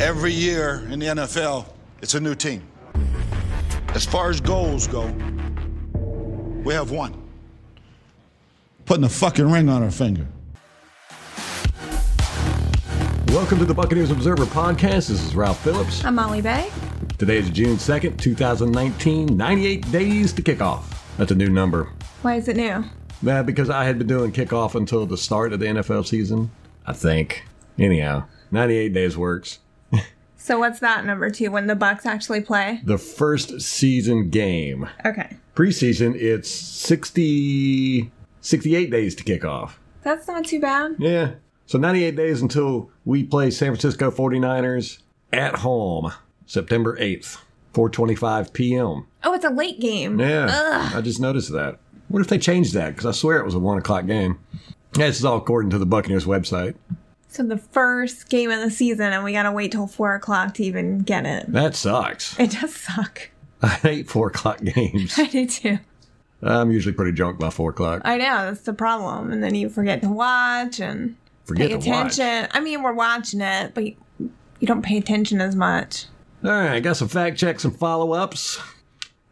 Every year in the NFL, it's a new team. As far as goals go, we have one. Putting a fucking ring on our finger. Welcome to the Buccaneers Observer Podcast. This is Ralph Phillips. I'm Molly Bay. Today is June 2nd, 2019. 98 days to kickoff. That's a new number. Why is it new? Nah, because I had been doing kickoff until the start of the NFL season, I think. Anyhow, 98 days works. So what's that number two when the Bucs actually play? The first season game. Okay. Preseason, it's 60, 68 days to kick off. That's not too bad. Yeah. So 98 days until we play San Francisco 49ers at home, September 8th, 4:25 p.m. Oh, it's a late game. Yeah, Ugh. I just noticed that. What if they changed that? Because I swear it was a one o'clock game. Yeah, this is all according to the Buccaneers website. So the first game of the season, and we gotta wait till four o'clock to even get it. That sucks. It does suck. I hate four o'clock games. I do too. I'm usually pretty drunk by four o'clock. I know that's the problem, and then you forget to watch and Forget pay to watch. attention. I mean, we're watching it, but you, you don't pay attention as much. All right, I got some fact checks and follow ups.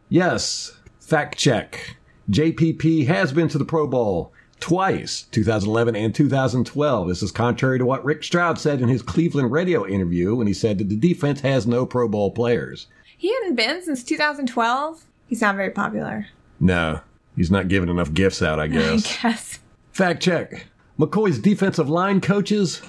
Yes, fact check. JPP has been to the Pro Bowl twice, 2011 and 2012. This is contrary to what Rick Stroud said in his Cleveland radio interview when he said that the defense has no Pro Bowl players. He hadn't been since 2012. He's not very popular. No, he's not giving enough gifts out, I I guess. guess. Fact check. McCoy's defensive line coaches,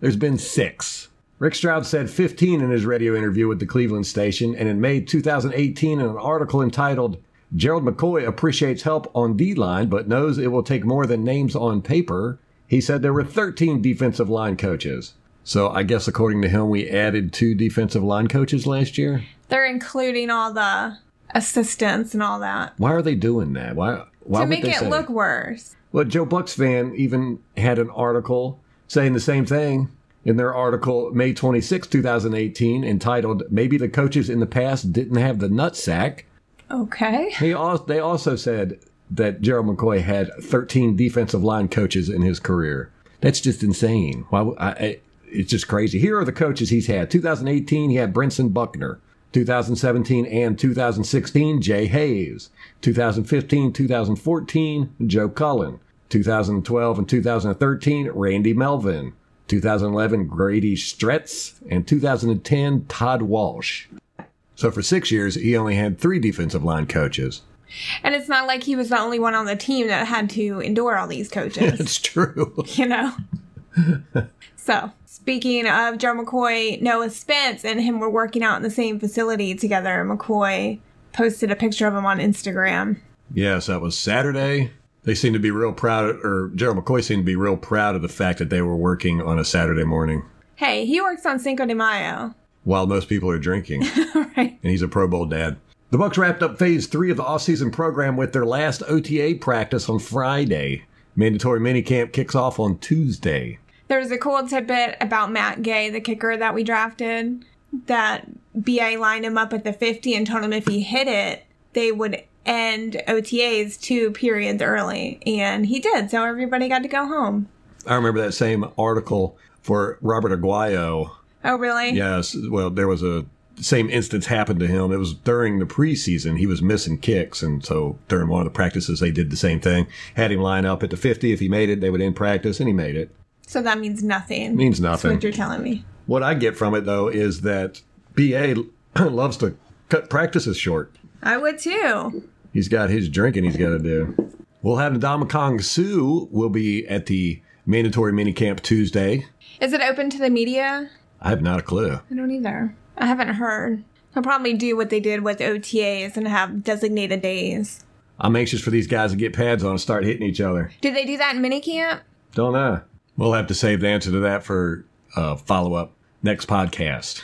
there's been six. Rick Stroud said 15 in his radio interview with the Cleveland station, and in May 2018, in an article entitled, Gerald McCoy appreciates help on D line, but knows it will take more than names on paper, he said there were 13 defensive line coaches. So I guess according to him, we added two defensive line coaches last year. They're including all the assistants and all that Why are they doing that? Why? Why to make it say look worse. Well, Joe Bucs fan even had an article saying the same thing in their article May 26, 2018, entitled "Maybe the coaches in the past didn't have the nutsack." Okay. He they also said that Gerald McCoy had 13 defensive line coaches in his career. That's just insane. Why? I, I, it's just crazy. Here are the coaches he's had. 2018, he had Brentson Buckner. 2017 and 2016, Jay Hayes. 2015, 2014, Joe Cullen. 2012 and 2013, Randy Melvin. 2011, Grady Stretz. And 2010, Todd Wash. So for six years, he only had three defensive line coaches. And it's not like he was the only one on the team that had to endure all these coaches, It's true. you know? so, speaking of Joe McCoy, Noah Spence and him were working out in the same facility together. McCoy posted a picture of him on Instagram. Yes, that was Saturday. They seem to be real proud, or Gerald McCoy seemed to be real proud of the fact that they were working on a Saturday morning Hey, he works on Cinco de Mayo. While most people are drinking. right. and he's a Pro Bowl dad. The Bucs wrapped up phase three of the offseason program with their last OTA practice on Friday. Mandatory minicamp kicks off on Tuesday. There was a cool tidbit about Matt Gay, the kicker that we drafted, that BA lined him up at the 50 and told him if he hit it, they would end OTAs two periods early. And he did, so everybody got to go home. I remember that same article for Robert Aguayo. Oh, really? Yes, well, there was a same instance happened to him. It was during the preseason. He was missing kicks, and so during one of the practices, they did the same thing. Had him line up at the 50. If he made it, they would end practice, and he made it. So that means nothing. Means That's nothing. what you're telling me. What I get from it, though, is that BA loves to cut practices short. I would too. He's got his drinking he's got to do. We'll have Kong Sue will be at the mandatory minicamp Tuesday. Is it open to the media? I have not a clue. I don't either. I haven't heard. They'll probably do what they did with OTAs and have designated days. I'm anxious for these guys to get pads on and start hitting each other. Did they do that in minicamp? Don't know. We'll have to save the answer to that for uh, follow up next podcast.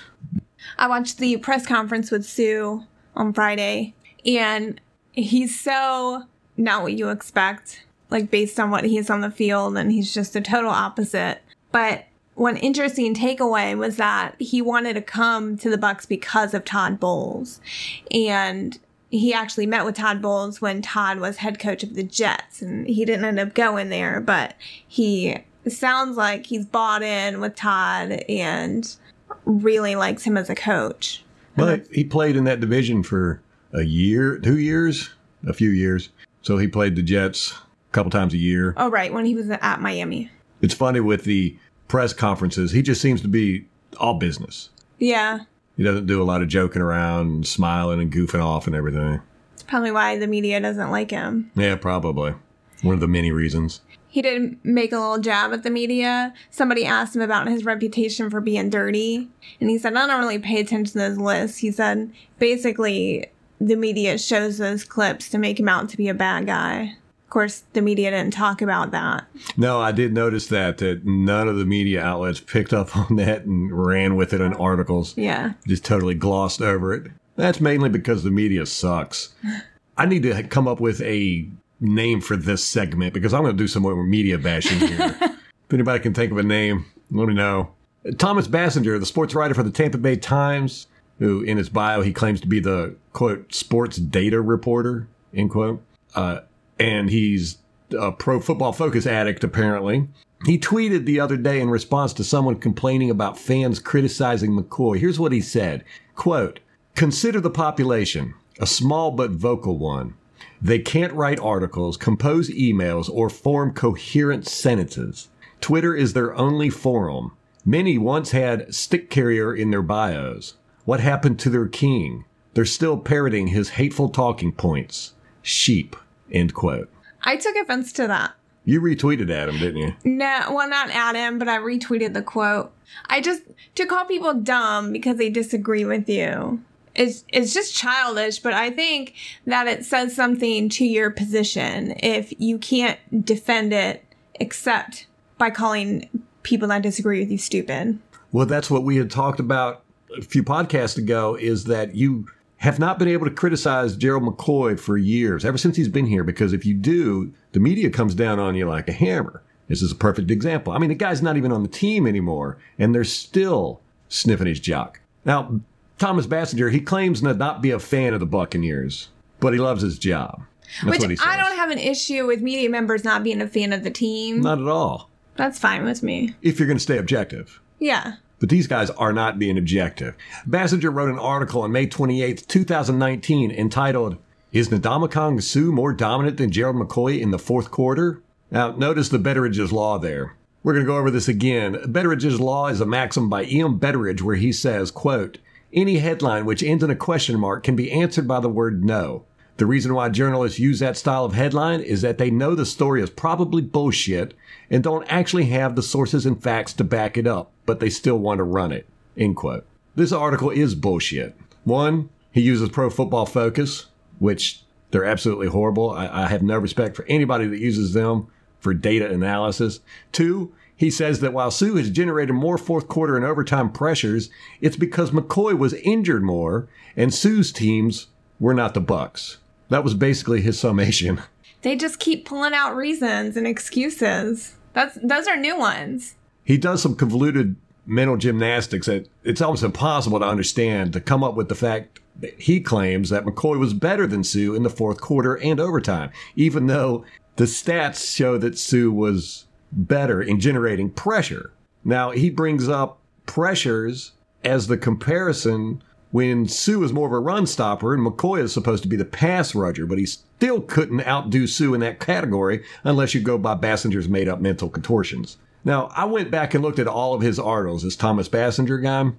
I watched the press conference with Suh on Friday, and he's so not what you expect, like based on what he's on the field, and he's just the total opposite. But one interesting takeaway was that he wanted to come to the Bucs because of Todd Bowles, and he actually met with Todd Bowles when Todd was head coach of the Jets, and he didn't end up going there, but he sounds like he's bought in with Todd and really likes him as a coach. But he played in that division for a year, two years, a few years. So he played the Jets a couple times a year. Oh, right, when he was at Miami. It's funny with the press conferences, he just seems to be all business. Yeah, He doesn't do a lot of joking around and smiling and goofing off and everything. it's probably why the media doesn't like him. Yeah, probably. One of the many reasons. He did make a little jab at the media. Somebody asked him about his reputation for being dirty, and he said, I don't really pay attention to those lists. He said, basically, the media shows those clips to make him out to be a bad guy. Of course, the media didn't talk about that. No, I did notice that, that none of the media outlets picked up on that and ran with it in articles. Yeah. just totally glossed over it. That's mainly because the media sucks. I need to come up with a name for this segment because I'm going to do some more media bashing here. if anybody can think of a name, let me know. Thomas Bassinger, the sports writer for the Tampa Bay Times, who in his bio he claims to be the quote sports data reporter end quote, uh, and he's a pro football focus addict apparently. He tweeted the other day in response to someone complaining about fans criticizing McCoy. Here's what he said quote, Consider the population, a small but vocal one. They can't write articles, compose emails, or form coherent sentences. Twitter is their only forum. Many once had stick carrier in their bios. What happened to their king? They're still parroting his hateful talking points. Sheep. End quote. I took offense to that. You retweeted Adam, didn't you? No, well, not Adam, but I retweeted the quote. I just to call people dumb because they disagree with you. It's it's just childish, but I think that it says something to your position if you can't defend it except by calling people that disagree with you stupid. Well, that's what we had talked about a few podcasts ago is that you have not been able to criticize Gerald McCoy for years, ever since he's been here, because if you do, the media comes down on you like a hammer. This is a perfect example. I mean, the guy's not even on the team anymore, and they're still sniffing his jock. Now, Thomas Bassinger, he claims to not be a fan of the Buccaneers, but he loves his job. That's Which what he says. I don't have an issue with media members not being a fan of the team. not at all. That's fine with me. If you're going to stay objective. Yeah. But these guys are not being objective. Bassinger wrote an article on May 28, 2019, entitled, Is Ndamukong Suh more dominant than Gerald McCoy in the fourth quarter? Now, notice the Betteridge's Law there. We're going to go over this again. Betteridge's Law is a maxim by E.M. Betteridge where he says, quote, Any headline which ends in a question mark can be answered by the word no. The reason why journalists use that style of headline is that they know the story is probably bullshit and don't actually have the sources and facts to back it up, but they still want to run it. End quote. This article is bullshit. One, he uses Pro Football Focus, which they're absolutely horrible. I, I have no respect for anybody that uses them for data analysis. Two, he says that while Suh has generated more fourth quarter and overtime pressures, it's because McCoy was injured more and Suh's teams were not the Bucs. That was basically his summation. They just keep pulling out reasons and excuses. That's those are new ones. He does some convoluted mental gymnastics that it's almost impossible to understand to come up with the fact that he claims that McCoy was better than Suh in the fourth quarter and overtime, even though the stats show that Suh was better in generating pressure. Now, he brings up pressures as the comparison when Suh is more of a run stopper and McCoy is supposed to be the pass rusher, but he still couldn't outdo Suh in that category unless you go by Bassinger's made up mental contortions. Now, I went back and looked at all of his articles, this Thomas Bassinger guy,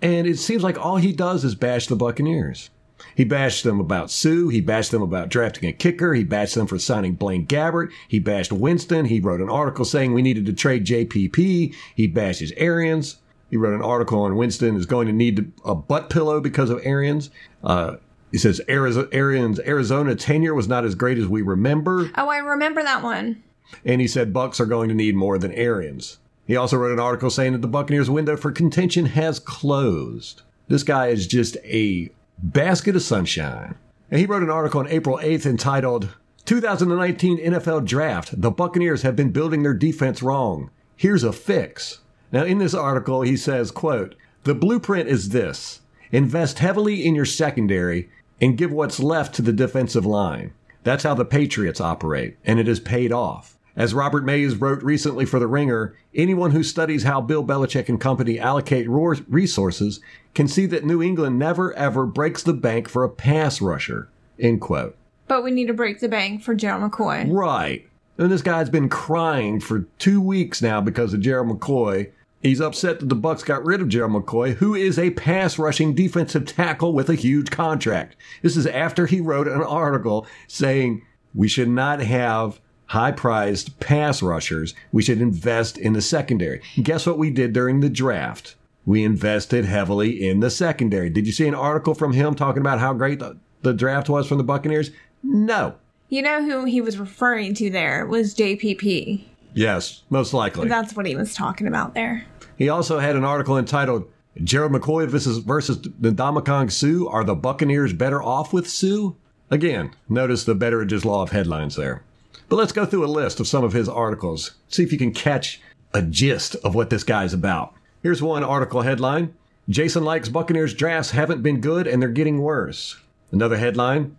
and it seems like all he does is bash the Buccaneers. He bashed them about Suh. He bashed them about drafting a kicker. He bashed them for signing Blaine Gabbert. He bashed Winston. He wrote an article saying we needed to trade JPP. He bashes Arians. He wrote an article on Winston is going to need a butt pillow because of Arians. Uh, he says Arians' Arizona tenure was not as great as we remember. Oh, I remember that one. And he said Bucs are going to need more than Arians. He also wrote an article saying that the Buccaneers' window for contention has closed. This guy is just a basket of sunshine. And he wrote an article on April 8th entitled 2019 NFL Draft. The Buccaneers have been building their defense wrong. Here's a fix. Now in this article he says, quote, "The blueprint is this: invest heavily in your secondary and give what's left to the defensive line. That's how the Patriots operate, and it has paid off. As Robert Mays wrote recently for The Ringer, anyone who studies how Bill Belichick and company allocate resources can see that New England never ever breaks the bank for a pass rusher. End quote. But we need to break the bank for Gerald McCoy. Right. And this guy's been crying for two weeks now because of Gerald McCoy. He's upset that the Bucs got rid of Gerald McCoy, who is a pass rushing defensive tackle with a huge contract. This is after he wrote an article saying we should not have high priced pass rushers. We should invest in the secondary. guess what we did during the draft? We invested heavily in the secondary. Did you see an article from him talking about how great the, the draft was from the Buccaneers? No. You know who he was referring to there was JPP. Yes, most likely. That's what he was talking about there. He also had an article entitled Gerald McCoy versus, versus Ndamukong Suh. Are the Buccaneers better off with Suh? Again, notice the Betteridge's Law of headlines there. But let's go through a list of some of his articles. See if you can catch a gist of what this guy's about. Here's one article headline Jason Licht's Buccaneers drafts haven't been good and they're getting worse. Another headline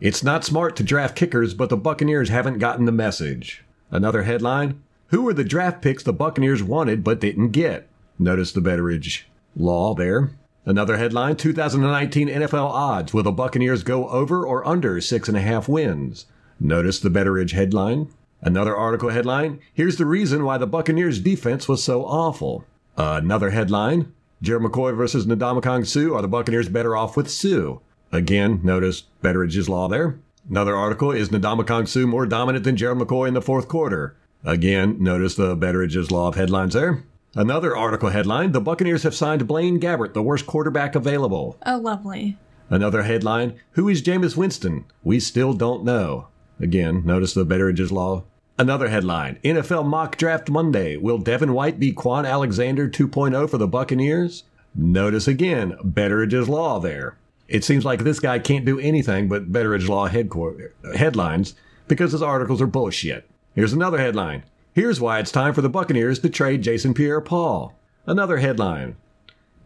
It's not smart to draft kickers, but the Buccaneers haven't gotten the message. Another headline Who were the draft picks the Buccaneers wanted but didn't get? Notice the Betteridge law there. Another headline 2019 NFL odds. Will the Buccaneers go over or under six and a half wins? Notice the Betteridge headline. Another article headline Here's the reason why the Buccaneers defense was so awful. Another headline Gerald McCoy versus Ndamukong Suh. Are the Buccaneers better off with Suh? Again, notice Betteridge's law there. Another article Is Ndamukong Suh more dominant than Gerald McCoy in the fourth quarter? Again, notice the Betteridge's law of headlines there. Another article headline The Buccaneers have signed Blaine Gabbert, the worst quarterback available. Oh, lovely. Another headline Who is Jameis Winston? We still don't know. Again, notice the Betteridge's Law. Another headline NFL Mock Draft Monday. Will Devin White be Kwon Alexander 2.0 for the Buccaneers? Notice again, Betteridge's Law there. It seems like this guy can't do anything but Betteridge Law headlines because his articles are bullshit. Here's another headline. Here's why it's time for the Buccaneers to trade Jason Pierre Paul. Another headline.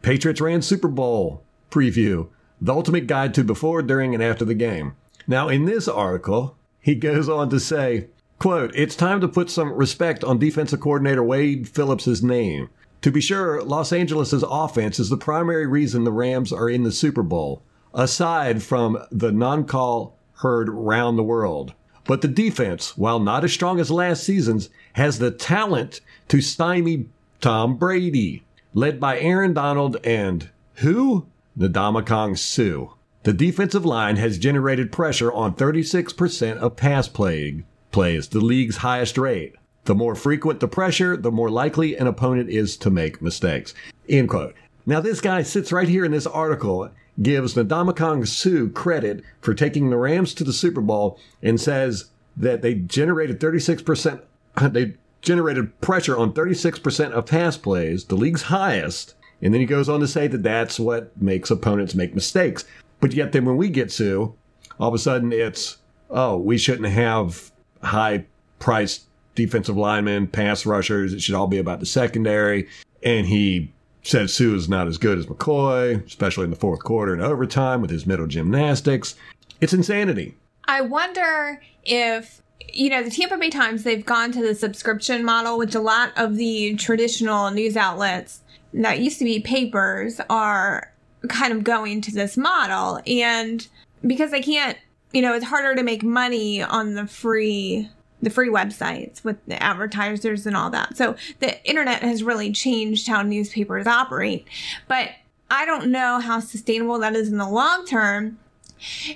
Patriots ran Super Bowl preview. The ultimate guide to before, during, and after the game. Now, in this article, he goes on to say, quote, It's time to put some respect on defensive coordinator Wade Phillips' name. To be sure, Los Angeles' offense is the primary reason the Rams are in the Super Bowl, aside from the non call heard round the world. But the defense, while not as strong as last season's, has the talent to stymie Tom Brady, led by Aaron Donald and who? Ndamukong Suh. The defensive line has generated pressure on 36% of pass play plays, the league's highest rate. The more frequent the pressure, the more likely an opponent is to make mistakes. End quote. Now, this guy sits right here in this article, gives Ndamukong Suh credit for taking the Rams to the Super Bowl and says that they generated 36%, they generated pressure on 36% of pass plays, the league's highest. And then he goes on to say that that's what makes opponents make mistakes. But yet, then when we get to, all of a sudden it's, oh, we shouldn't have high priced defensive linemen, pass rushers. It should all be about the secondary. And he said Suh is not as good as McCoy, especially in the fourth quarter and overtime with his middle gymnastics. It's insanity. I wonder if you know the Tampa Bay Times they've gone to the subscription model, which a lot of the traditional news outlets that used to be papers are kind of going to this model. And because they can't you know it's harder to make money on the free the free websites with the advertisers and all that. So the internet has really changed how newspapers operate. But i don't know how sustainable that is in the long term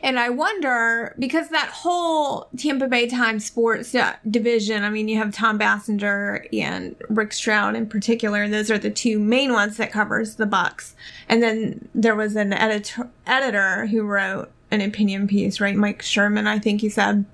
and I wonder because that whole Tampa Bay Times sports uh, division, I mean, you have Tom Bassinger and Rick Stroud in particular. Those are the two main ones that covers the Bucs. And then there was an editor editor who wrote an opinion piece, right? Mike Sherman, I think he said,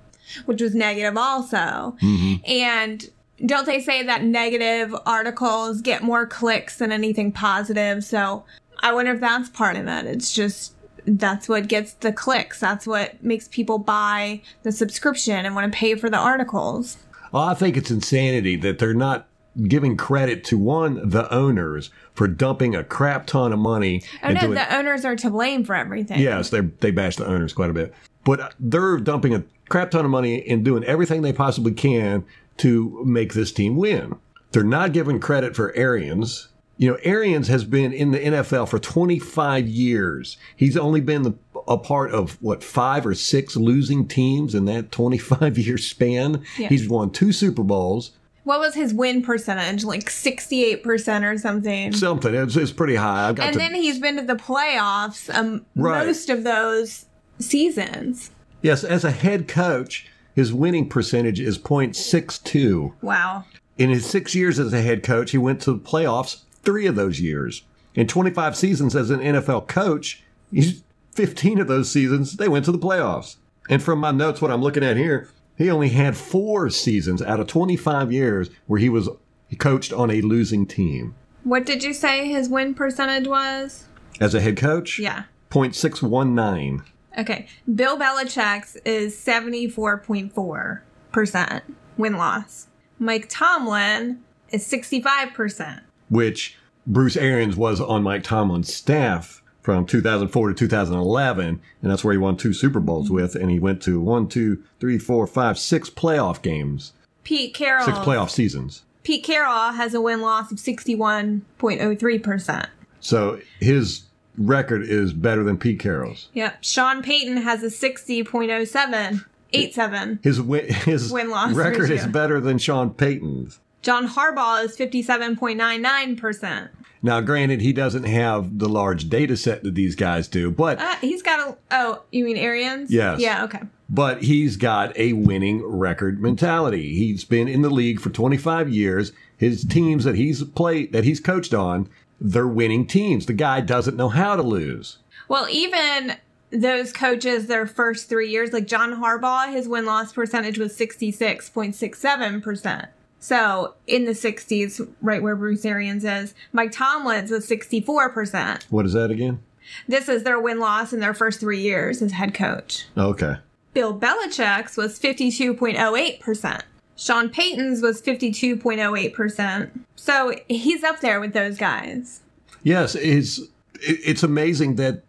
which was negative also. Mm-hmm. And don't they say that negative articles get more clicks than anything positive? So I wonder if that's part of it. It's just that's what gets the clicks. That's what makes people buy the subscription and want to pay for the articles. Well, I think it's insanity that they're not giving credit to one the owners for dumping a crap ton of money. Oh no, the owners are to blame for everything. Yes, they they bash the owners quite a bit, but they're dumping a crap ton of money and doing everything they possibly can to make this team win. They're not giving credit for Arians. You know, Arians has been in the NFL for 25 years. He's only been the, a part of what five or six losing teams in that 25 year span. Yeah. He's won two Super Bowls. What was his win percentage? Like 68% or something. Something. It's, it's pretty high. I've got and to, then he's been to the playoffs um, Right. most of those seasons. yes, as a head coach, his winning percentage is 0.62. Wow. In his six years as a head coach, he went to the playoffs three of those years. In 25 seasons as an NFL coach, he's 15 of those seasons, they went to the playoffs. And from my notes, what I'm looking at here, he only had four seasons out of 25 years where he was he coached on a losing team. What did you say his win percentage was? As a head coach, Yeah. 0.619. Okay. Bill Belichick's is 74.4% win loss. Mike Tomlin is 65%. Which Bruce Arians was on Mike Tomlin's staff from 2004 to 2011, and that's where he won two Super Bowls mm-hmm. with, and he went to one, two, three, four, five, six playoff games, Pete Carroll. six playoff seasons. Pete Carroll has a win loss of 61.03%. So his record is better than Pete Carroll's. Yep. Sean Payton has a 60.07. 87. His win, his Win-loss record is better than Sean Payton's. John Harbaugh is 57.99%. Now, granted, he doesn't have the large data set that these guys do, but Uh, he's got a. Oh, you mean Arians? Yes. Yeah, okay. but he's got a winning record mentality. He's been in the league for 25 years. His teams that he's played, that he's coached on, they're winning teams. The guy doesn't know how to lose. Well, even those coaches, their first three years, like John Harbaugh, his win loss percentage was 66.67%. So in the 60s, right where Bruce Arians is, Mike Tomlin's was 64%. What is that again? This is their win loss in their first three years as head coach. Okay. Bill Belichick's was 52.08%. Sean Payton's was 52.08%. So he's up there with those guys. Yes, it's it's amazing that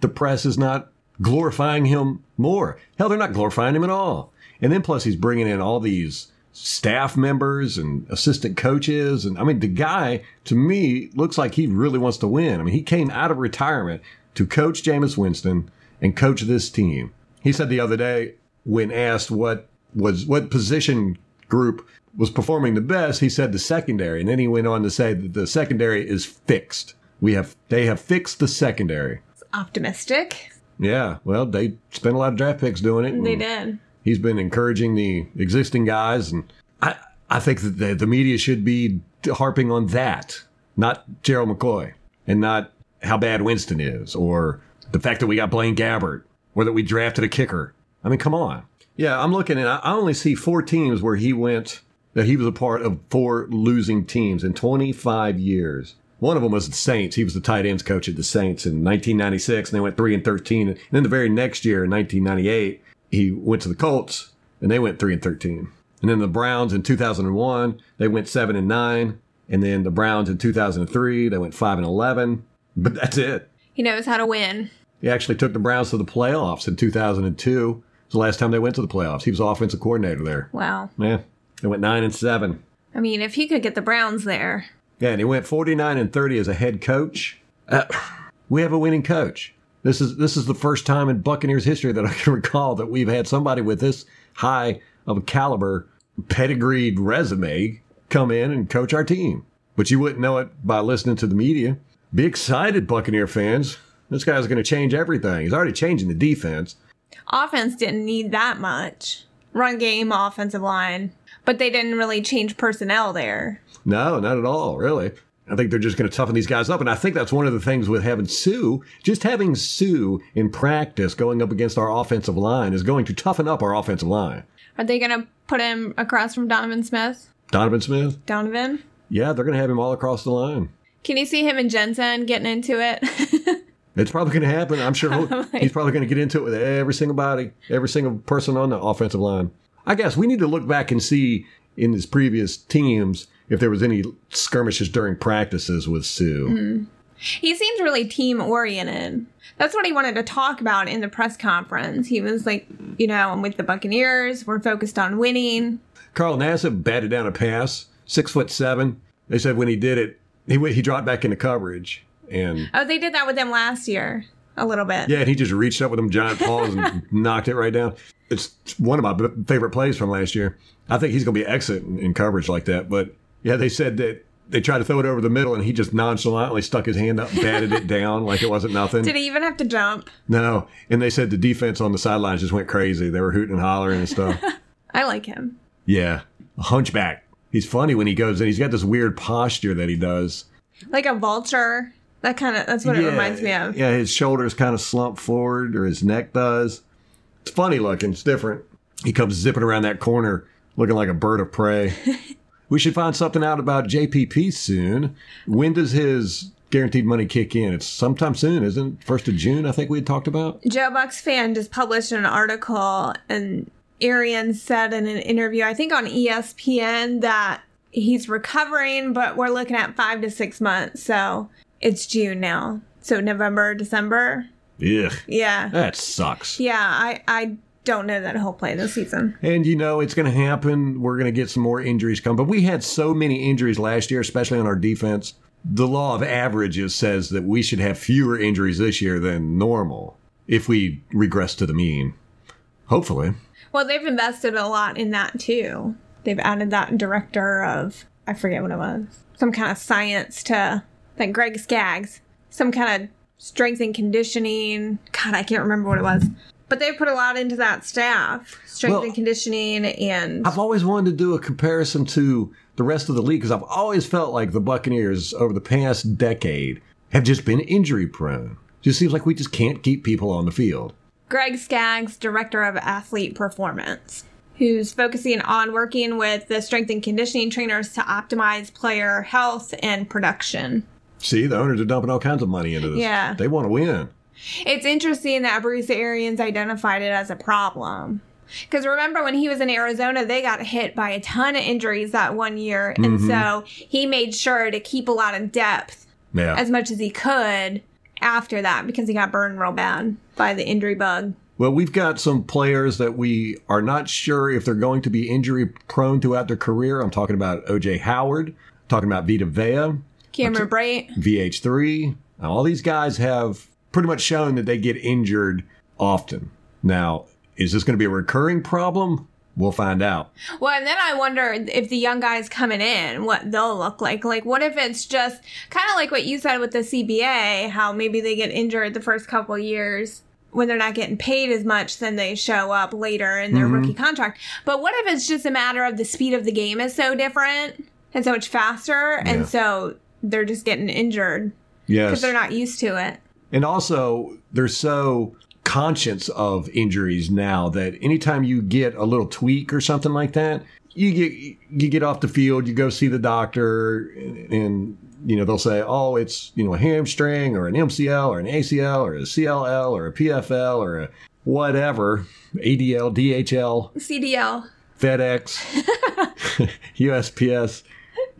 the press is not glorifying him more. Hell, they're not glorifying him at all. And then plus he's bringing in all these staff members and assistant coaches and I mean the guy to me looks like he really wants to win. I mean, he came out of retirement to coach Jameis Winston and coach this team. He said the other day when asked what was what position group was performing the best, he said the secondary, and then he went on to say that the secondary is fixed. We have they have fixed the secondary. It's optimistic. Yeah, well, they spent a lot of draft picks doing it. They did. He's been encouraging the existing guys, and I I think that the, the media should be harping on that, not Gerald McCoy, and not how bad Winston is, or the fact that we got Blaine Gabbert, or that we drafted a kicker. I mean, come on. Yeah, I'm looking and I only see four teams where he went that he was a part of four losing teams in 25 years. One of them was the Saints. He was the tight ends coach at the Saints in 1996, and they went three and 13. And then the very next year, in 1998, he went to the Colts, and they went three and 13. And then the Browns in 2001, they went seven and nine. And then the Browns in 2003, they went five and 11. But that's it. He knows how to win. He actually took the Browns to the playoffs in 2002. It's the last time they went to the playoffs. He was offensive coordinator there. Wow. Yeah, they went nine and seven. I mean, if he could get the Browns there. Yeah, and he went 49 and 30 as a head coach. Uh, we have a winning coach. This is this is the first time in Buccaneers history that I can recall that we've had somebody with this high of a caliber, pedigreed resume come in and coach our team. But you wouldn't know it by listening to the media. Be excited, Buccaneer fans. This guy's going to change everything. He's already changing the defense. Offense didn't need that much. Run game, offensive line. But they didn't really change personnel there. No, not at all, really. I think they're just going to toughen these guys up. And I think that's one of the things with having Suh, just having Suh in practice going up against our offensive line is going to toughen up our offensive line. Are they going to put him across from Donovan Smith? Donovan Smith? Donovan? Yeah, they're going to have him all across the line. Can you see him and Jensen getting into it? It's probably going to happen. I'm sure he's probably going to get into it with every single body, every single person on the offensive line. I guess we need to look back and see in his previous teams if there was any skirmishes during practices with Suh. he seems really team oriented. That's what he wanted to talk about in the press conference. He was like, you know, I'm with the Buccaneers. We're focused on winning. Carl Nassib batted down a pass, six foot seven. They said when he did it, he he dropped back into coverage, and Oh, they did that with him last year a little bit. yeah, and he just reached up with them giant paws and knocked it right down. It's one of my favorite plays from last year. I think he's going to be excellent in, in coverage like that. But yeah, they said that they tried to throw it over the middle, and he just nonchalantly stuck his hand up, batted it down like it wasn't nothing. Did he even have to jump? No, and they said the defense on the sidelines just went crazy. They were hooting and hollering and stuff. I like him. yeah, a hunchback. He's funny when he goes in. He's got this weird posture that he does. Like a vulture. That kind of that's what it reminds me of. Yeah, his shoulders kind of slump forward, or his neck does. It's funny looking. It's different. He comes zipping around that corner looking like a bird of prey. we should find something out about JPP soon. When does his guaranteed money kick in? It's sometime soon, isn't it? First of June, I think we had talked about. Joe Bucs fan just published an article and Arian said in an interview, I think on ESPN, that he's recovering, but we're looking at five to six months. So it's June now. So November, December. Ugh, Yeah. that sucks. Yeah, I, I don't know that he'll play this season. And you know it's going to happen. We're going to get some more injuries come. But we had so many injuries last year, especially on our defense. The law of averages says that we should have fewer injuries this year than normal if we regress to the mean. Hopefully. Well, they've invested a lot in that too. They've added that director of, I forget what it was, some kind of science to, like Greg Skaggs, some kind of strength and conditioning. God, I can't remember what it was. But they've put a lot into that staff, strength Well- and conditioning, and I've always wanted to do a comparison to the rest of the league because I've always felt like the Buccaneers over the past decade have just been injury prone. Just seems like we just can't keep people on the field. Greg Skaggs, director of athlete performance, who's focusing on working with the strength and conditioning trainers to optimize player health and production. See, the owners are dumping all kinds of money into this. Yeah. They want to win. It's interesting that Bruce Arians identified it as a problem. Because remember when he was in Arizona, they got hit by a ton of injuries that one year. And mm-hmm. so he made sure to keep a lot of depth Yeah. as much as he could after that because he got burned real bad by the injury bug. Well, we've got some players that we are not sure if they're going to be injury prone throughout their career. I'm talking about OJ Howard, talking about Vita Vea, Cameron Brate. VH3. Now, all these guys have pretty much shown that they get injured often. Now, is this going to be a recurring problem? We'll find out. Well, and then I wonder if the young guys coming in, what they'll look like. Like, what if it's just kind of like what you said with the CBA, how maybe they get injured the first couple years when they're not getting paid as much, then they show up later in their mm-hmm. rookie contract. But what if it's just a matter of the speed of the game is so different and so much faster, Yeah. and so they're just getting injured Yes. because they're not used to it? And also, they're so conscious of injuries now that anytime you get a little tweak or something like that, you get you get off the field, you go see the doctor, and, and you know they'll say, "Oh, it's you know a hamstring or an MCL or an ACL or a CLL or a PFL or a whatever ADL, DHL, CDL. FedEx, USPS,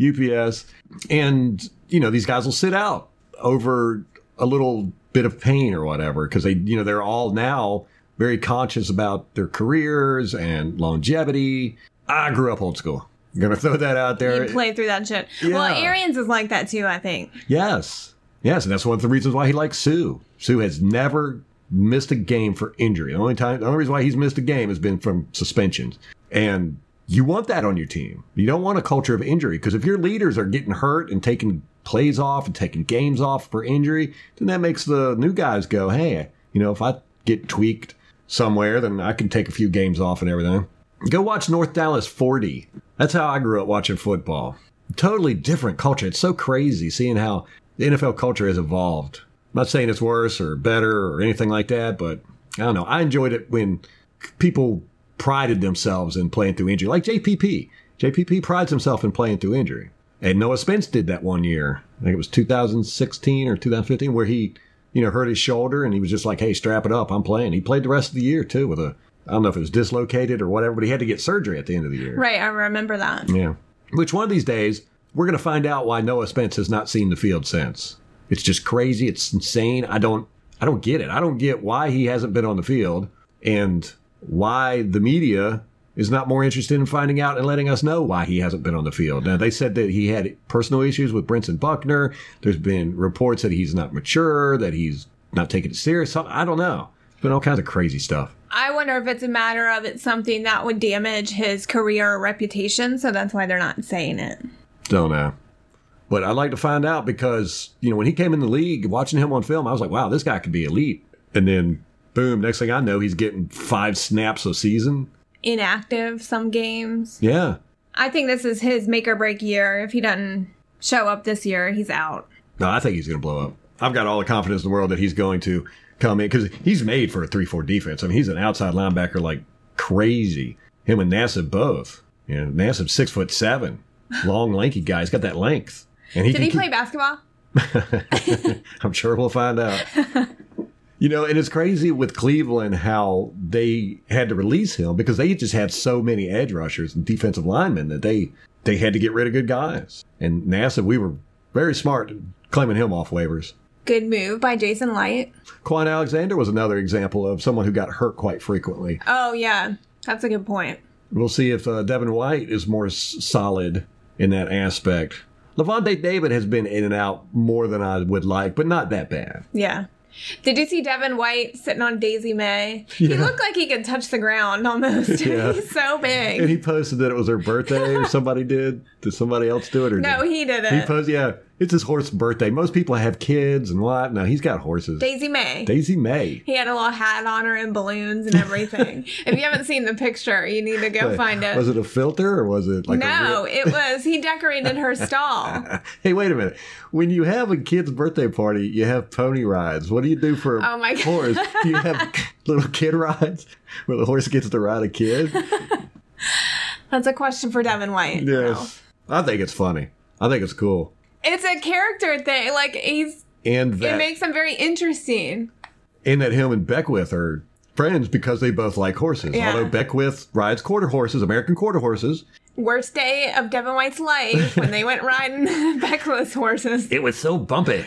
UPS, and you know these guys will sit out over a little bit of pain or whatever because they you know they're all now very conscious about their careers and longevity. I grew up old school. I'm gonna throw that out there. You play through that shit. Well, Yeah. Arians is like that too, I think. Yes. Yes, and that's one of the reasons why he likes Suh. Suh has never missed a game for injury. The only time the only reason why he's missed a game has been from suspensions. And you want that on your team. You don't want a culture of injury because if your leaders are getting hurt and taking plays off and taking games off for injury, then that makes the new guys go, "Hey, you know, if I get tweaked somewhere, then I can take a few games off and everything." Go watch North Dallas 40. That's how I grew up watching football. Totally different culture. It's so crazy seeing how the NFL culture has evolved. I'm not saying it's worse or better or anything like that, but I don't know. I enjoyed it when people prided themselves in playing through injury, like JPP. JPP prides himself in playing through injury. And Noah Spence did that one year. I think it was 2016 or 2015, where he, you know, hurt his shoulder and he was just like, "Hey, strap it up, I'm playing." He played the rest of the year too with a, I don't know if it was dislocated or whatever, but he had to get surgery at the end of the year. Right, I remember that. Yeah. Which one of these days we're going to find out why Noah Spence has not seen the field since. It's just crazy. It's insane. I don't. I don't get it. I don't get why he hasn't been on the field and why the media is not more interested in finding out and letting us know why he hasn't been on the field. Now, they said that he had personal issues with Brentson Buckner. There's been reports that he's not mature, that he's not taking it serious. I don't know. It's been all kinds of crazy stuff. I wonder if it's a matter of it's something that would damage his career or reputation, so that's why they're not saying it. Don't know. But I'd like to find out because, you know, when he came in the league, watching him on film, I was like, wow, this guy could be elite. And then, boom, next thing I know, he's getting five snaps a season. Inactive some games. Yeah. I think this is his make or break year. If he doesn't show up this year, he's out. No, I think he's going to blow up. I've got all the confidence in the world that he's going to come in because he's made for a 3 4 defense. I mean, he's an outside linebacker like crazy. Him and Nassib both. You know, Nassib's six foot seven, long, lanky guy. He's got that length. And he Did he keep... play basketball? I'm sure we'll find out. you know, and it's crazy with Cleveland how they had to release him because they just had so many edge rushers and defensive linemen that they they had to get rid of good guys. And Nassib, we were very smart claiming him off waivers. Good move by Jason Licht. Kwon Alexander was another example of someone who got hurt quite frequently. Oh, yeah. That's a good point. We'll see if uh, Devin White is more s- solid in that aspect. Lavonte David has been in and out more than I would like, but not that bad. Yeah. Did you see Devin White sitting on Daisy May? Yeah. He looked like he could touch the ground almost. Yeah. He's so big. And he posted that it was her birthday or somebody did. Did somebody else do it or No, did? he did it. He posed. yeah. It's his horse's birthday. Most people have kids and what? No, he's got horses. Daisy May. Daisy May. He had a little hat on her and balloons and everything. if you haven't seen the picture, you need to go find it. Was it a filter or was it like No, it was. He decorated her stall. hey, wait a minute. When you have a kid's birthday party, you have pony rides. What do you do for oh my horse? do you have little kid rides where the horse gets to ride a kid? That's a question for Devin White. Yes. I think it's funny. I think it's cool. It's a character thing. Like he's and that, it makes him very interesting. And that him and Beckwith are friends because they both like horses. Yeah. Although Beckwith rides quarter horses, American quarter horses. Worst day of Devin White's life when they went riding Beckwith's horses. It was so bumpy.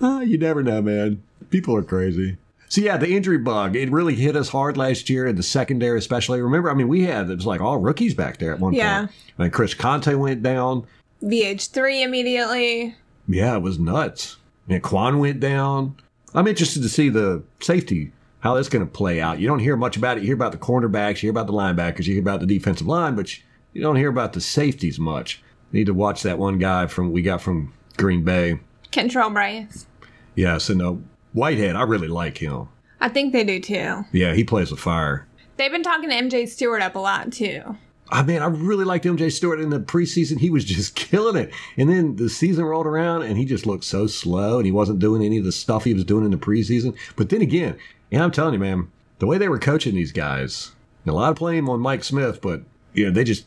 uh, you never know, man. People are crazy. So yeah, the injury bug it really hit us hard last year in the secondary, especially. Remember, I mean, we had it was like all rookies back there at one yeah. point. I mean, Chris Conte went down. VH three immediately. Yeah, it was nuts. And Kwon went down. I'm interested to see the safety how that's going to play out. You don't hear much about it. You hear about the cornerbacks, you hear about the linebackers, you hear about the defensive line, but you don't hear about the safeties much. need to watch that one guy from we got from Green Bay. Kentrell Brice. Yes, and uh, Whitehead, I really like him. I think they do too. Yeah, he plays with fire. They've been talking to MJ Stewart up a lot too. I mean, I really liked MJ Stewart in the preseason. He was just killing it. And then the season rolled around and he just looked so slow and he wasn't doing any of the stuff he was doing in the preseason. But then again, and I'm telling you, man, the way they were coaching these guys, a lot of blame on Mike Smith, but you know, they just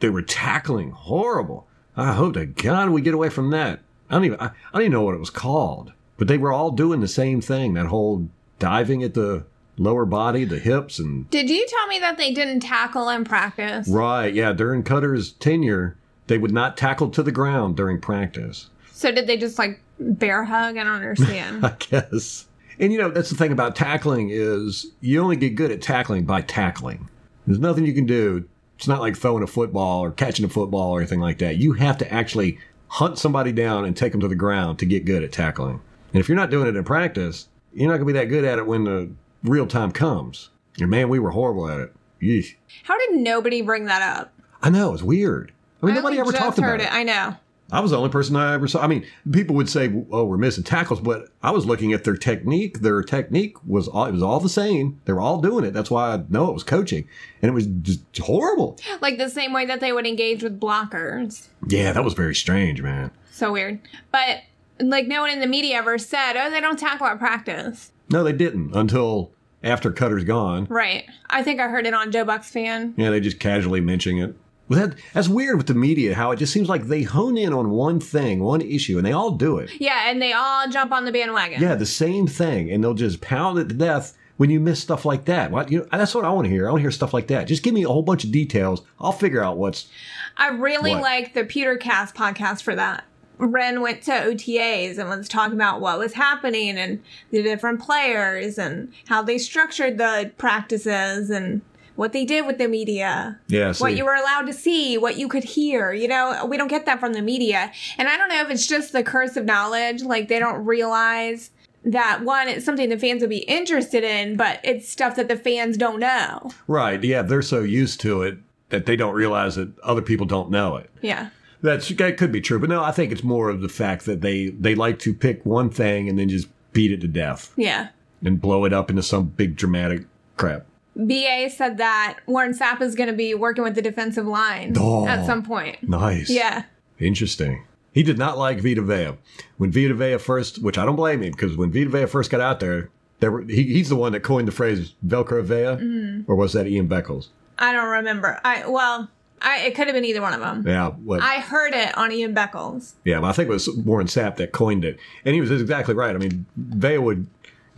they were tackling horrible. I hope to God we get away from that. I don't even I, I don't even know what it was called. But they were all doing the same thing, that whole diving at the lower body, the hips and Did you tell me that they didn't tackle in practice? Right, yeah, during Koetter's tenure, they would not tackle to the ground during practice. So did they just like bear hug? I don't understand. I guess. And you know, that's the thing about tackling is you only get good at tackling by tackling. There's nothing you can do. It's not like throwing a football or catching a football or anything like that. You have to actually hunt somebody down and take them to the ground to get good at tackling. And if you're not doing it in practice, you're not going to be that good at it when the real time comes. And man, we were horrible at it. Yeesh. How did nobody bring that up? I know, it's weird. I mean, I nobody ever talked about it. it. I know. I was the only person I ever saw. I mean, people would say, "Oh, we're missing tackles," but I was looking at their technique. Their technique was all, it was all the same. They were all doing it. That's why I know it was coaching, and it was just horrible. Like the same way that they would engage with blockers. Yeah, that was very strange, man. So weird. But like no one in the media ever said, "Oh, they don't tackle at practice." No, they didn't until after Koetter's gone. Right. I think I heard it on Joe Buck's fan. Yeah, they just casually mentioning it. Well, that, that's weird with the media, how it just seems like they hone in on one thing, one issue, and they all do it. Yeah, and they all jump on the bandwagon. Yeah, the same thing, and they'll just pound it to death when you miss stuff like that. What you know, that's what I want to hear. I want to hear stuff like that. Just give me a whole bunch of details. I'll figure out what's. I really what. like the Pewtercast podcast for that. Ren went to OTAs and was talking about what was happening and the different players and how they structured the practices and what they did with the media. Yeah, What you were allowed to see, what you could hear. You know, we don't get that from the media. And I don't know if it's just the curse of knowledge. Like they don't realize that one, it's something the fans would be interested in, but it's stuff that the fans don't know. Right. Yeah. They're so used to it that they don't realize that other people don't know it. Yeah. That's that could be true, but no, I think it's more of the fact that they they like to pick one thing and then just beat it to death Yeah. and blow it up into some big dramatic crap. BA said that Warren Sapp is going to be working with the defensive line Oh. at some point. Nice. Yeah. Interesting. He did not like Vita Vea. When Vita Vea first, which I don't blame him, because when Vita Vea first got out there, there were, he, he's the one that coined the phrase Velcro Vea, mm-hmm. or was that Ian Beckles? I don't remember. I well, I it could have been either one of them. Yeah, what, I heard it on Ian Beckles. yeah, but I think it was Warren Sapp that coined it, and he was exactly right. I mean, Vea would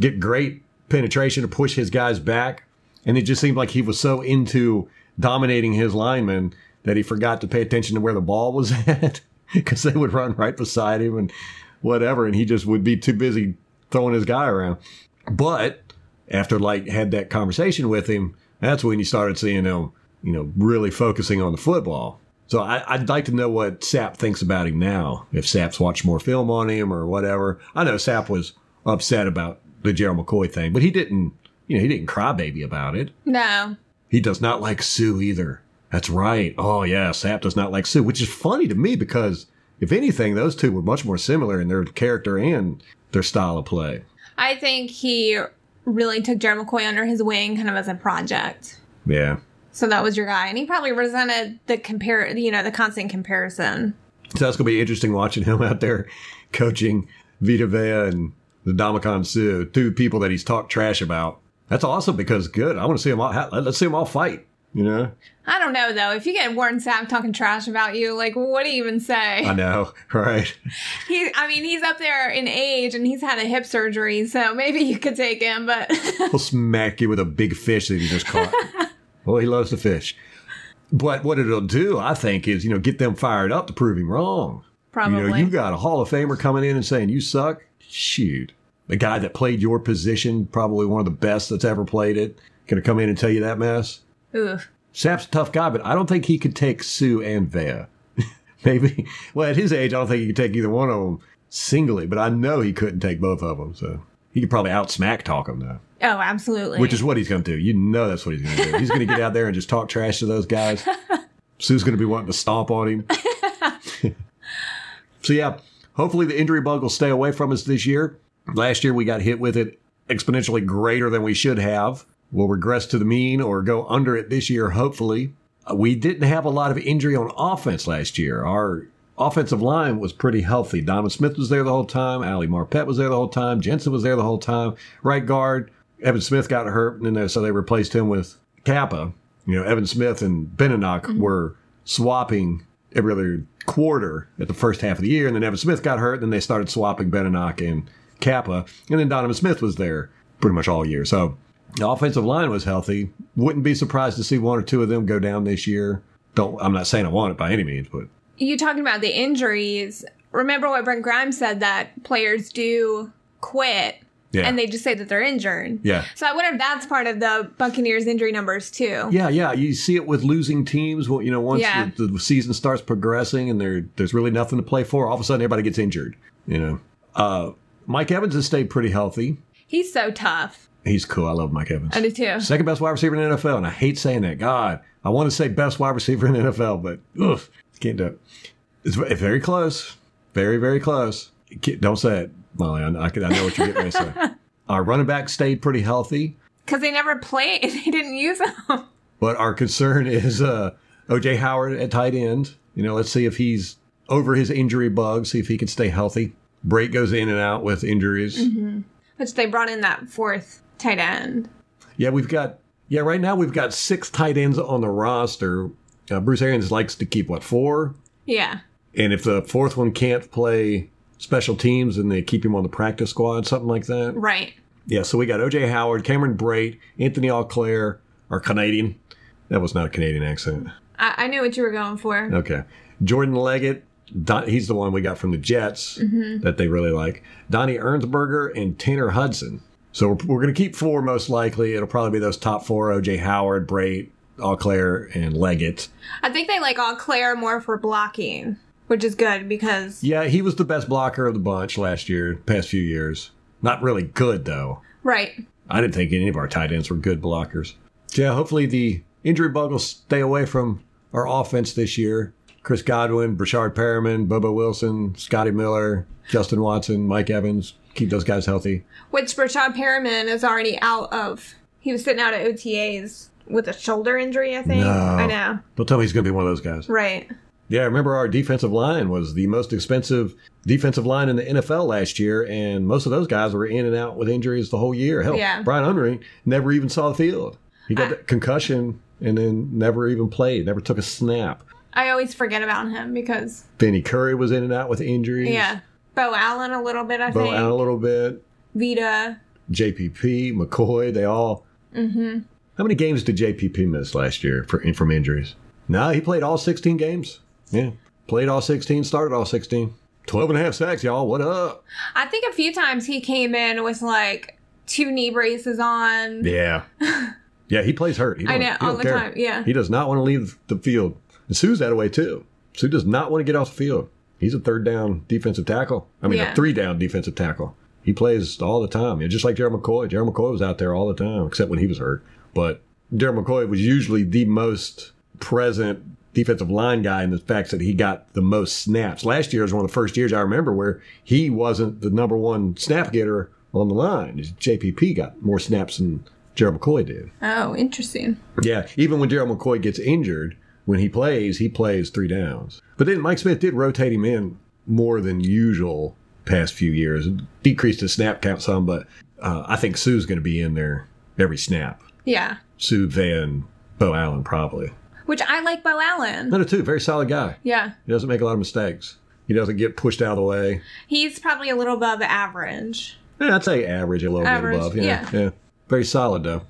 get great penetration to push his guys back, and it just seemed like he was so into dominating his linemen that he forgot to pay attention to where the ball was at because they would run right beside him and whatever, and he just would be too busy throwing his guy around. But after like had that conversation with him, that's when you started seeing him, you know, really focusing on the football. So I, I'd like to know what Sapp thinks about him now. If Sapp's watched more film on him or whatever. I know Sapp was upset about the Gerald McCoy thing, but he didn't, you know, he didn't cry baby about it. No. He does not like Suh either. That's right. Oh yeah, Sapp does not like Suh, which is funny to me because if anything, those two were much more similar in their character and their style of play. I think he really took Jerry McCoy under his wing kind of as a project. Yeah. So that was your guy. And he probably resented the compare you know, the constant comparison. So that's gonna be interesting watching him out there coaching Vita Vea and Ndamukong Suh, two people that he's talked trash about. That's awesome because good. I want to see them all. Let's see them all fight. You know. I don't know though. If you get Warren Sapp talking trash about you, like what do you even say? I know, right? He, I mean, he's up there in age and he's had a hip surgery, so maybe you could take him. But He'll smack you with a big fish that he just caught. well, he loves to fish. But what it'll do, I think, is you know get them fired up to prove him wrong. probably, You know, you got a Hall of Famer coming in and saying you suck. Shoot, the guy that played your position, probably one of the best that's ever played it, gonna come in and tell you that mess. Ugh. Sapp's a tough guy, but I don't think he could take Suh and Vea. Maybe. Well, at his age, I don't think he could take either one of them singly, but I know he couldn't take both of them. So he could probably out smack talk them though, Oh, absolutely. which is what he's going to do. You know that's what he's going to do. He's going to get out there and just talk trash to those guys. Suh's going to be wanting to stomp on him. so yeah, hopefully the injury bug will stay away from us this year. Last year we got hit with it exponentially greater than we should have. We'll regress to the mean or go under it this year, hopefully. Uh, We didn't have a lot of injury on offense last year. Our offensive line was pretty healthy. Donovan Smith was there the whole time. Ali Marpet was there the whole time. Jensen was there the whole time. Right guard, Evan Smith got hurt, and then they, so they replaced him with Cappa. You know, Evan Smith and Benenoch mm-hmm. were swapping every other quarter at the first half of the year, and then Evan Smith got hurt, and then they started swapping Benenoch and Cappa, and then Donovan Smith was there pretty much all year. So the offensive line was healthy. Wouldn't be surprised to see one or two of them go down this year. Don't I'm not saying I want it by any means, but you talking about the injuries. Remember what Brent Grimes said that players do quit Yeah. and they just say that they're injured. Yeah. So I wonder if that's part of the Buccaneers injury numbers too. yeah, yeah, you see it with losing teams. Well, you know, once Yeah. the, the season starts progressing and there there's really nothing to play for, all of a sudden everybody gets injured. You know, uh, Mike Evans has stayed pretty healthy. He's so tough. He's cool. I love Mike Evans. I do too. Second best wide receiver in the NFL, and I hate saying that. God, I want to say best wide receiver in the NFL, but ugh, can't do it. It's very close, very very close. Don't say it, Molly. I, I, I know what you're getting ready to say. Our running back stayed pretty healthy, Because they never played. They didn't use them. but our concern is uh, OJ Howard at tight end. You know, let's see if he's over his injury bug. See if he can stay healthy. Brate goes in and out with injuries. Which they brought in that fourth tight end. Yeah, we've got yeah. Right now we've got six tight ends on the roster. Uh, Bruce Arians likes to keep what four, Yeah. and if the fourth one can't play special teams, and they keep him on the practice squad, something like that. Right. Yeah. So we got OJ Howard, Cameron Brate, Anthony Auclair, our Canadian. That was not a Canadian accent. I, I knew what you were going for. Okay. Jordan Leggett, Don, he's the one we got from the Jets mm-hmm. that they really like. Donnie Ernsberger and Tanner Hudson. So we're, we're going to keep four most likely. It'll probably be those top four: OJ Howard, Brait, Auclair, and Leggett. I think they like Auclair more for blocking, which is good because Yeah, he was the best blocker of the bunch last year, past few years. Not really good though. right. I didn't think any of our tight ends were good blockers. Yeah, hopefully the injury bug will stay away from our offense this year. Chris Godwin, Breshad Perriman, Bobo Wilson, Scotty Miller, Justin Watson, Mike Evans. Keep those guys healthy. Which Breshad Perriman is already out of. He was sitting out at OTAs with a shoulder injury, I think. No. I know. Don't tell me he's going to be one of those guys. Right. Yeah, I remember our defensive line was the most expensive defensive line in the NFL last year, and most of those guys were in and out with injuries the whole year. Hell, Yeah. Brian Unrein never even saw the field. He got I- concussion and then never even played, never took a snap. I always forget about him because, Vinny Curry was in and out with injuries. yeah. Beau Allen a little bit, I think. Bo think. out a little bit. Vita. JPP, McCoy, they all. Mm-hmm. How many games did JPP miss last year for, from injuries? No, he played all 16 games. Yeah. Played all 16, started all 16. 12 and a half sacks, y'all. What up? I think a few times he came in with like two knee braces on. Yeah. Yeah, he plays hurt. He I know, all the care. time, yeah. He does not want to leave the field. And Suh's that way too. Sue does not want to get off the field. He's a third down defensive tackle. I mean, Yeah. a three down defensive tackle. He plays all the time. Just like Gerald McCoy. Gerald McCoy was out there all the time, except when he was hurt. But Gerald McCoy was usually the most present defensive line guy in the fact that he got the most snaps. Last year was one of the first years I remember where he wasn't the number one snap getter on the line. JPP got more snaps than Gerald McCoy did. Oh, interesting. Yeah, even when Gerald McCoy gets injured, when he plays, he plays three downs. But then Mike Smith did rotate him in more than usual past few years. Decreased his snap count some, but uh, I think Suh's going to be in there every snap. Yeah. Sue Van Beau Allen probably. Which I like Beau Allen. Another too. very solid guy. Yeah. He doesn't make a lot of mistakes. He doesn't get pushed out of the way. He's probably a little above average. Yeah, I'd say average, a little Average, bit above. Yeah, yeah. yeah. Very solid though.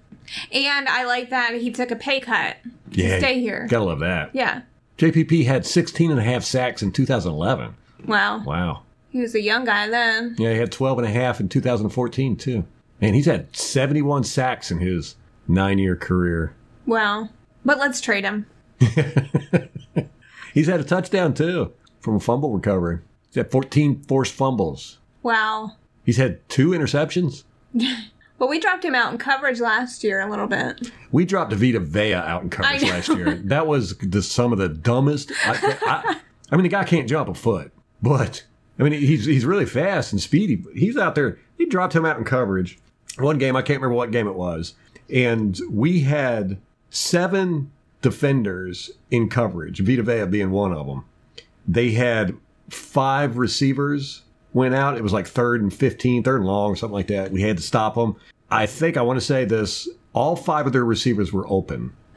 And I like that he took a pay cut to Yeah, stay here. Gotta love that. Yeah. JPP had 16 and a half sacks in 2011. Wow. Wow. he was a young guy then. Yeah, he had 12 and a half in 2014, too. Man, he's had 71 sacks in his nine year career. Well, but let's trade him. He's had a touchdown, too, from a fumble recovery. He's had 14 forced fumbles. Wow. He's had two interceptions. But we dropped him out in coverage last year a little bit. We dropped Vita Vea out in coverage last year. That was the, some of the dumbest. I, I, I mean, the guy can't jump a foot, but I mean, he's he's really fast and speedy. But he's out there. He dropped him out in coverage. One game, I can't remember what game it was, and we had seven defenders in coverage. Vita Vea being one of them. They had five receivers went out. It was like third and 15, third and long, something like that. We had to stop them. I think I want to say this all five of their receivers were open.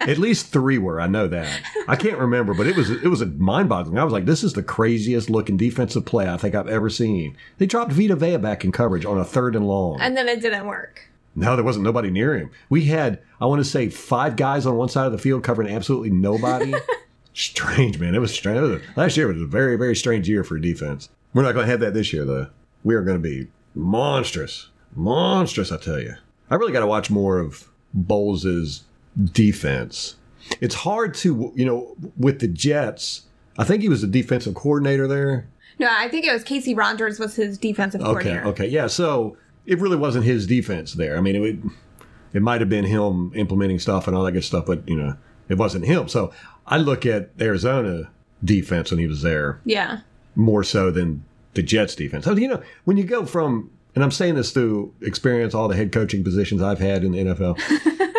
At least three were. I know that. I can't remember, but it was it was a mind boggling. I was like, this is the craziest looking defensive play I think I've ever seen. They dropped Vita Vea back in coverage on a third and long. And then it didn't work. No, there wasn't nobody near him. We had, I want to say, five guys on one side of the field covering absolutely nobody. strange, man. It was strange. It was a- last year was a very, very strange year for defense. We're not going to have that this year, though. We are going to be monstrous. Monstrous, I tell you. I really got to watch more of Bowles' defense. It's hard to, you know, with the Jets, I think he was the defensive coordinator there. No, I think it was Kacy Rodgers was his defensive Okay, coordinator. okay, yeah. So it really wasn't his defense there. I mean, it would, it might have been him implementing stuff and all that good stuff, but you know, it wasn't him. So I look at Arizona defense when he was there Yeah. more so than the Jets defense. So, you know, when you go from, and I'm saying this through experience, all the head coaching positions I've had in the NFL.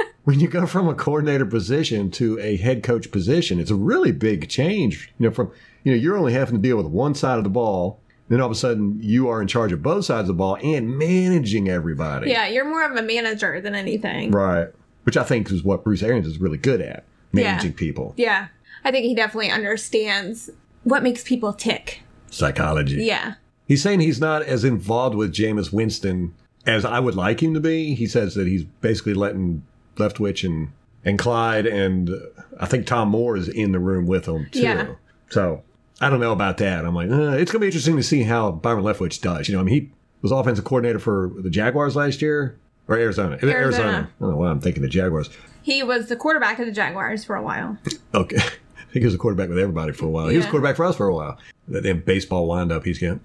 when you go from a coordinator position to a head coach position, it's a really big change. You know, from you know, you're only having to deal with one side of the ball, then all of a sudden you are in charge of both sides of the ball and managing everybody. Yeah, you're more of a manager than anything. Right. Which I think is what Bruce Arians is really good at, managing people. Yeah. I think he definitely understands what makes people tick. Psychology. Yeah. He's saying he's not as involved with Jameis Winston as I would like him to be. He says that he's basically letting Leftwich and and Clyde and uh, I think Tom Moore is in the room with him too. Yeah. So I don't know about that. I'm like, uh, it's going to be interesting to see how Byron Leftwich does. You know, I mean, he was offensive coordinator for the Jaguars last year or Arizona. Arizona. I don't know why I'm thinking the Jaguars. He was the quarterback of the Jaguars for a while. Okay. I think he was a quarterback with everybody for a while. He was a quarterback for us for a while. That damn baseball windup he's got.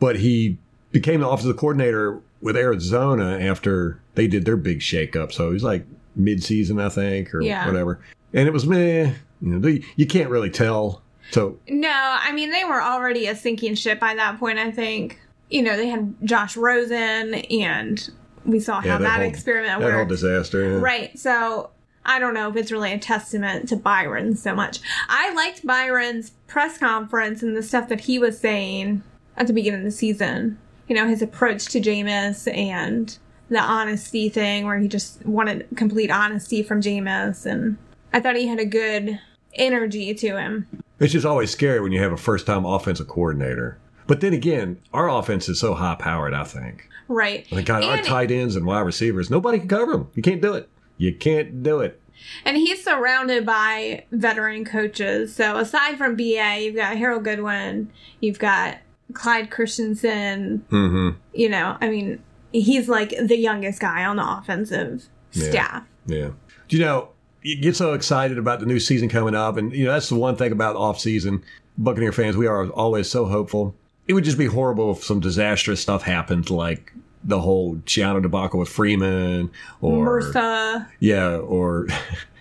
But he became the offensive coordinator with Arizona after they did their big shakeup. So he's like mid-season, I think, or Yeah. whatever. And it was meh. You know, you can't really tell. So No, I mean they were already a sinking ship by that point. I think you know they had Josh Rosen, and we saw how that, whole- experiment that whole worked. disaster. yeah. Right. So I don't know if it's really a testament to Byron so much. I liked Byron's press conference and the stuff that he was saying at the beginning of the season. You know, his approach to Jameis and the honesty thing where he just wanted complete honesty from Jameis and I thought he had a good energy to him. It's just always scary when you have a first-time offensive coordinator. But then again, our offense is so high-powered. I think. Right. Like God, our tight ends and wide receivers, nobody can cover them. You can't do it. You can't do it. And he's surrounded by veteran coaches. So aside from BA, you've got Harold Goodwin, you've got Clyde Christensen. Mm-hmm. You know, I mean, he's like the youngest guy on the offensive Yeah. staff. Yeah. Do you know, you get so excited about the new season coming up, and you know that's the one thing about off season. Buccaneer fans, we are always so hopeful. It would just be horrible if some disastrous stuff happened, like the whole Schiano debacle with Freeman, or MRSA. yeah, or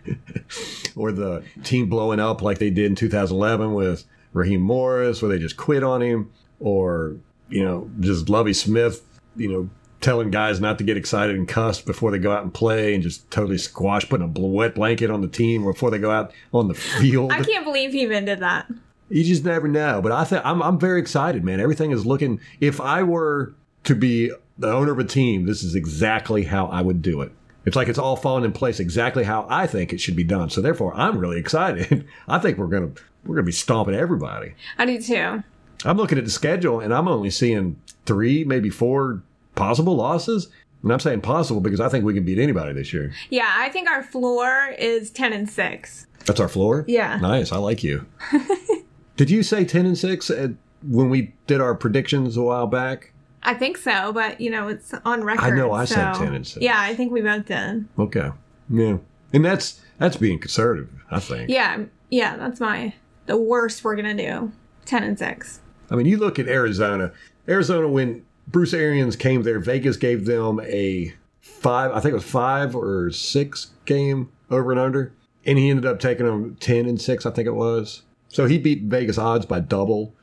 or the team blowing up like they did in 2011 with Raheem Morris, where they just quit on him, or you know, just Lovie Smith, you know, telling guys not to get excited and cuss before they go out and play, and just totally squash, putting a wet blanket on the team before they go out on the field. I can't believe he even did that. You just never know. But I think I'm I'm very excited, man. Everything is looking. If I were to be the owner of a team, this is exactly how I would do it. It's like it's all falling in place exactly how I think it should be done. So therefore, I'm really excited. I think we're gonna we're gonna be stomping everybody. I do too. I'm looking at the schedule and I'm only seeing three, maybe four possible losses. And I'm saying possible because I think we can beat anybody this year. Yeah, I think our floor is 10 and 6. That's our floor. Yeah. Nice. I like you. Did you say ten and six at, when we did our predictions a while back? I think so, but you know, it's on record. I know I said 10 and 6. Yeah, I think we both did. Okay. Yeah. And that's that's being conservative, I think. Yeah, yeah, that's my the worst we're gonna do. Ten and six. I mean, you look at Arizona. Arizona, when Bruce Arians came there, Vegas gave them a five, I think it was five or six game over and under. And he ended up taking them 10 and six, I think it was. So he beat Vegas odds by double.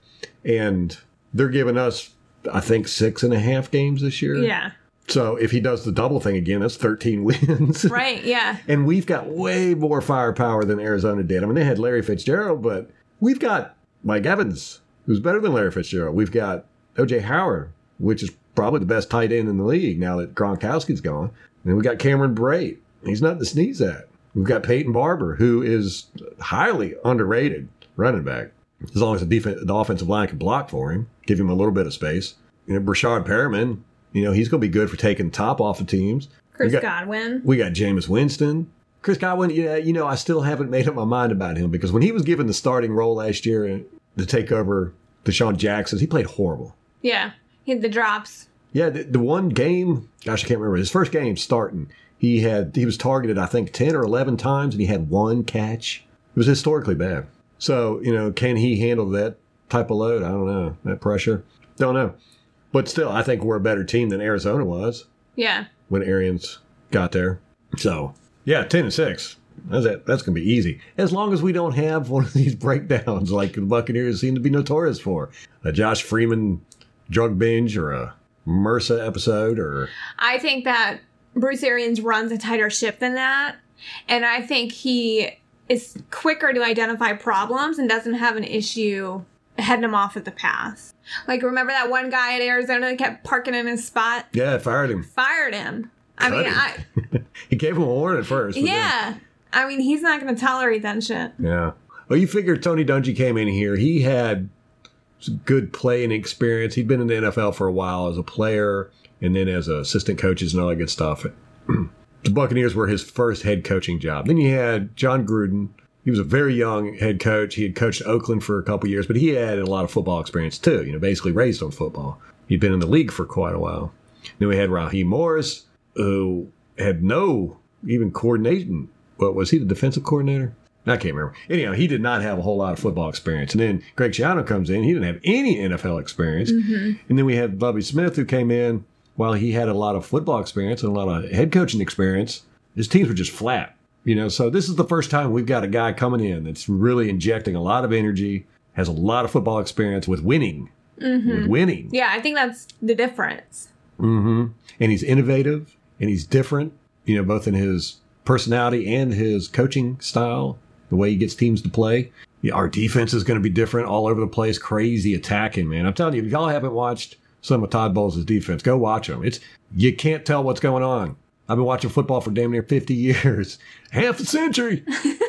And they're giving us, I think, six and a half games this year. Yeah. So if he does the double thing again, that's 13 wins. Right, yeah. And we've got way more firepower than Arizona did. I mean, they had Larry Fitzgerald, but we've got Mike Evans, who's better than Larry Fitzgerald. We've got OJ Howard, which is probably the best tight end in the league now that Gronkowski's gone. And we got Cameron Brait. He's not to sneeze at. We've got Peyton Barber, who is highly underrated running back. As long as the defense, the offensive line can block for him, give him a little bit of space. You know, Brashard Perriman, you know, he's going to be good for taking top off of teams. Chris We got- Godwin. we got Jameis Winston. Chris Godwin, yeah, you know, I still haven't made up my mind about him because when he was given the starting role last year uh, to take over DeSean Jackson, he played horrible. Yeah. Had the drops. Yeah, the, the one game, gosh, I can't remember his first game starting. He had he was targeted, I think, ten or eleven times, and he had one catch. It was historically bad. So you know, can he handle that type of load? I don't know that pressure. Don't know. But still, I think we're a better team than Arizona was Yeah. when Arians got there. So yeah, ten and six. That's it. That's gonna be easy as long as we don't have one of these breakdowns like the Buccaneers seem to be notorious for. A Josh Freeman drug binge or a MRSA episode or I think that Bruce Arians runs a tighter ship than that. And I think he is quicker to identify problems and doesn't have an issue heading him off at the pass. Like, remember that one guy at Arizona that kept parking in his spot? yeah, fired him. Fired him. I mean, him. I, he gave him a warning at first. but then- yeah. I mean, he's not going to tolerate that shit. Yeah. Well, you figure Tony Dungy came in here. He had good playing experience. He'd been in the NFL for a while as a player and then as assistant coaches and all that good stuff. the Buccaneers were his first head coaching job. Then you had Jon Gruden, he was a very young head coach. He had coached Oakland for a couple years, but he had a lot of football experience too. You know, basically raised on football. He'd been in the league for quite a while. Then we had Raheem Morris, who had no even coordinating. What was he the defensive coordinator? I can't remember. Anyhow, he did not have a whole lot of football experience. And then Greg Schiano comes in. He didn't have any NFL experience. Mm-hmm. And then we had Bobby Smith, who came in while he had a lot of football experience and a lot of head coaching experience. His teams were just flat. You know, so this is the first time we've got a guy coming in that's really injecting a lot of energy, has a lot of football experience with winning. Mm-hmm. With winning. Yeah, I think that's the difference. Mm-hmm. and he's innovative and he's different, you know, both in his personality and his coaching style, the way he gets teams to play. Yeah, our defense is going to be different all over the place, crazy attacking, man. I'm telling you, if y'all haven't watched some of Todd Bowles' defense, go watch them. It's you can't tell what's going on. I've been watching football for damn near 50 years, half a century,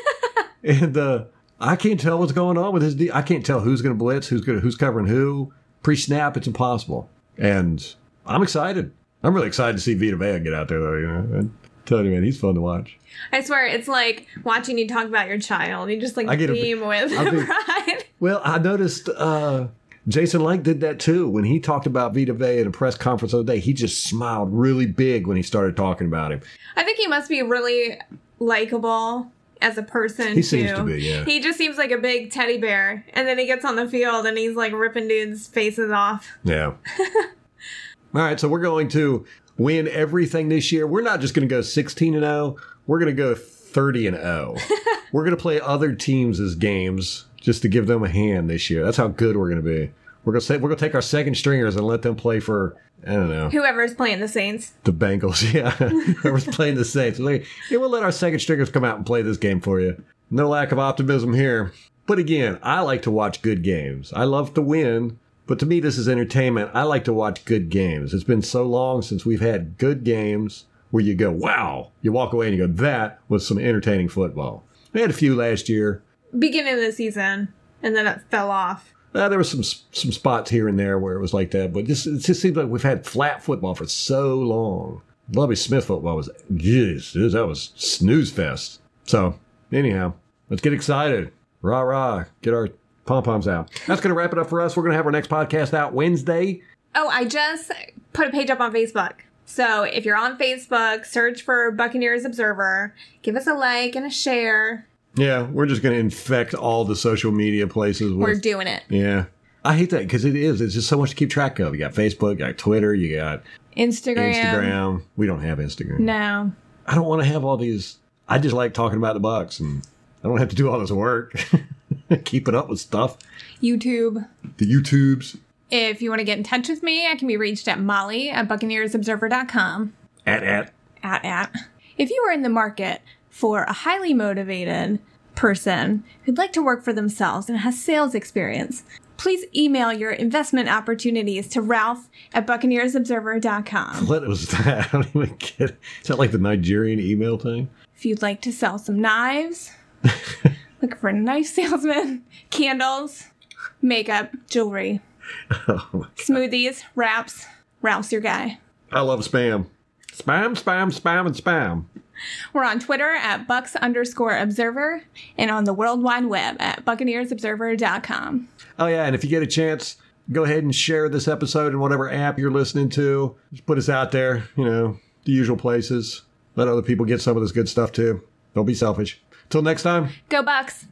and uh, I can't tell what's going on with his. De- I can't tell who's going to blitz, who's going, to who's covering who. Pre-snap, it's impossible, and I'm excited. I'm really excited to see Vita Vea get out there, though. You know, you, man, he's fun to watch. I swear, it's like watching you talk about your child. You just like I get a- beam with I pride. Well, I noticed uh, Jason Lank did that too when he talked about Vita Vea in a press conference the other day. He just smiled really big when he started talking about him. I think he must be really likable as a person. He seems too. to be, yeah. He just seems like a big teddy bear, and then he gets on the field and he's like ripping dudes' faces off. Yeah. All right, so we're going to win everything this year. We're not just going to go 16 and 0. We're going to go 30 and 0. we're going to play other teams as games just to give them a hand this year. That's how good we're going to be. We're going to say we're going to take our second stringers and let them play for I don't know. Whoever's playing the Saints. The Bengals, yeah. Whoever's playing the Saints. Like, yeah, we'll let our second stringers come out and play this game for you. No lack of optimism here. But again, I like to watch good games. I love to win, but to me, this is entertainment. I like to watch good games. It's been so long since we've had good games where you go, wow. You walk away and you go, that was some entertaining football. We had a few last year. Beginning of the season, and then it fell off. Uh, there were some some spots here and there where it was like that, but just, it just seems like we've had flat football for so long. Bobby Smith football was, jeez, that was snooze fest. So, anyhow, let's get excited. Rah, rah. Get our pom poms out. That's going to wrap it up for us. We're going to have our next podcast out Wednesday. Oh, I just put a page up on Facebook. So if you're on Facebook, search for Buccaneers Observer, give us a like and a share. Yeah, we're just going to infect all the social media places. With, We're doing it. yeah. I hate that because it is. It's just so much to keep track of. You got Facebook, you got Twitter, you got Instagram. Instagram. We don't have Instagram. No. I don't want to have all these. I just like talking about the Bucs, and I don't have to do all this work keeping up with stuff. YouTube. The YouTubes If you want to get in touch with me, I can be reached at molly at buccaneersobserver.com. at at At, at. If you are in the market for a highly motivated person who'd like to work for themselves and has sales experience, please email your investment opportunities to ralph at buccaneersobserver.com. what was that? I don't even get. It. Is that like the Nigerian email thing? If you'd like to sell some knives, look for a knife salesman, candles, makeup, jewelry, Oh smoothies, wraps, Ralph's your guy. I love spam, spam, spam, spam, and spam. We're on Twitter at bucks underscore observer and on the World Wide Web at buccaneersobserver.com. Oh yeah, and if you get a chance, go ahead and share this episode in whatever app you're listening to. Just put us out there. You know, the usual places. Let other people get some of this good stuff too. Don't be selfish. Till next time. Go Bucs!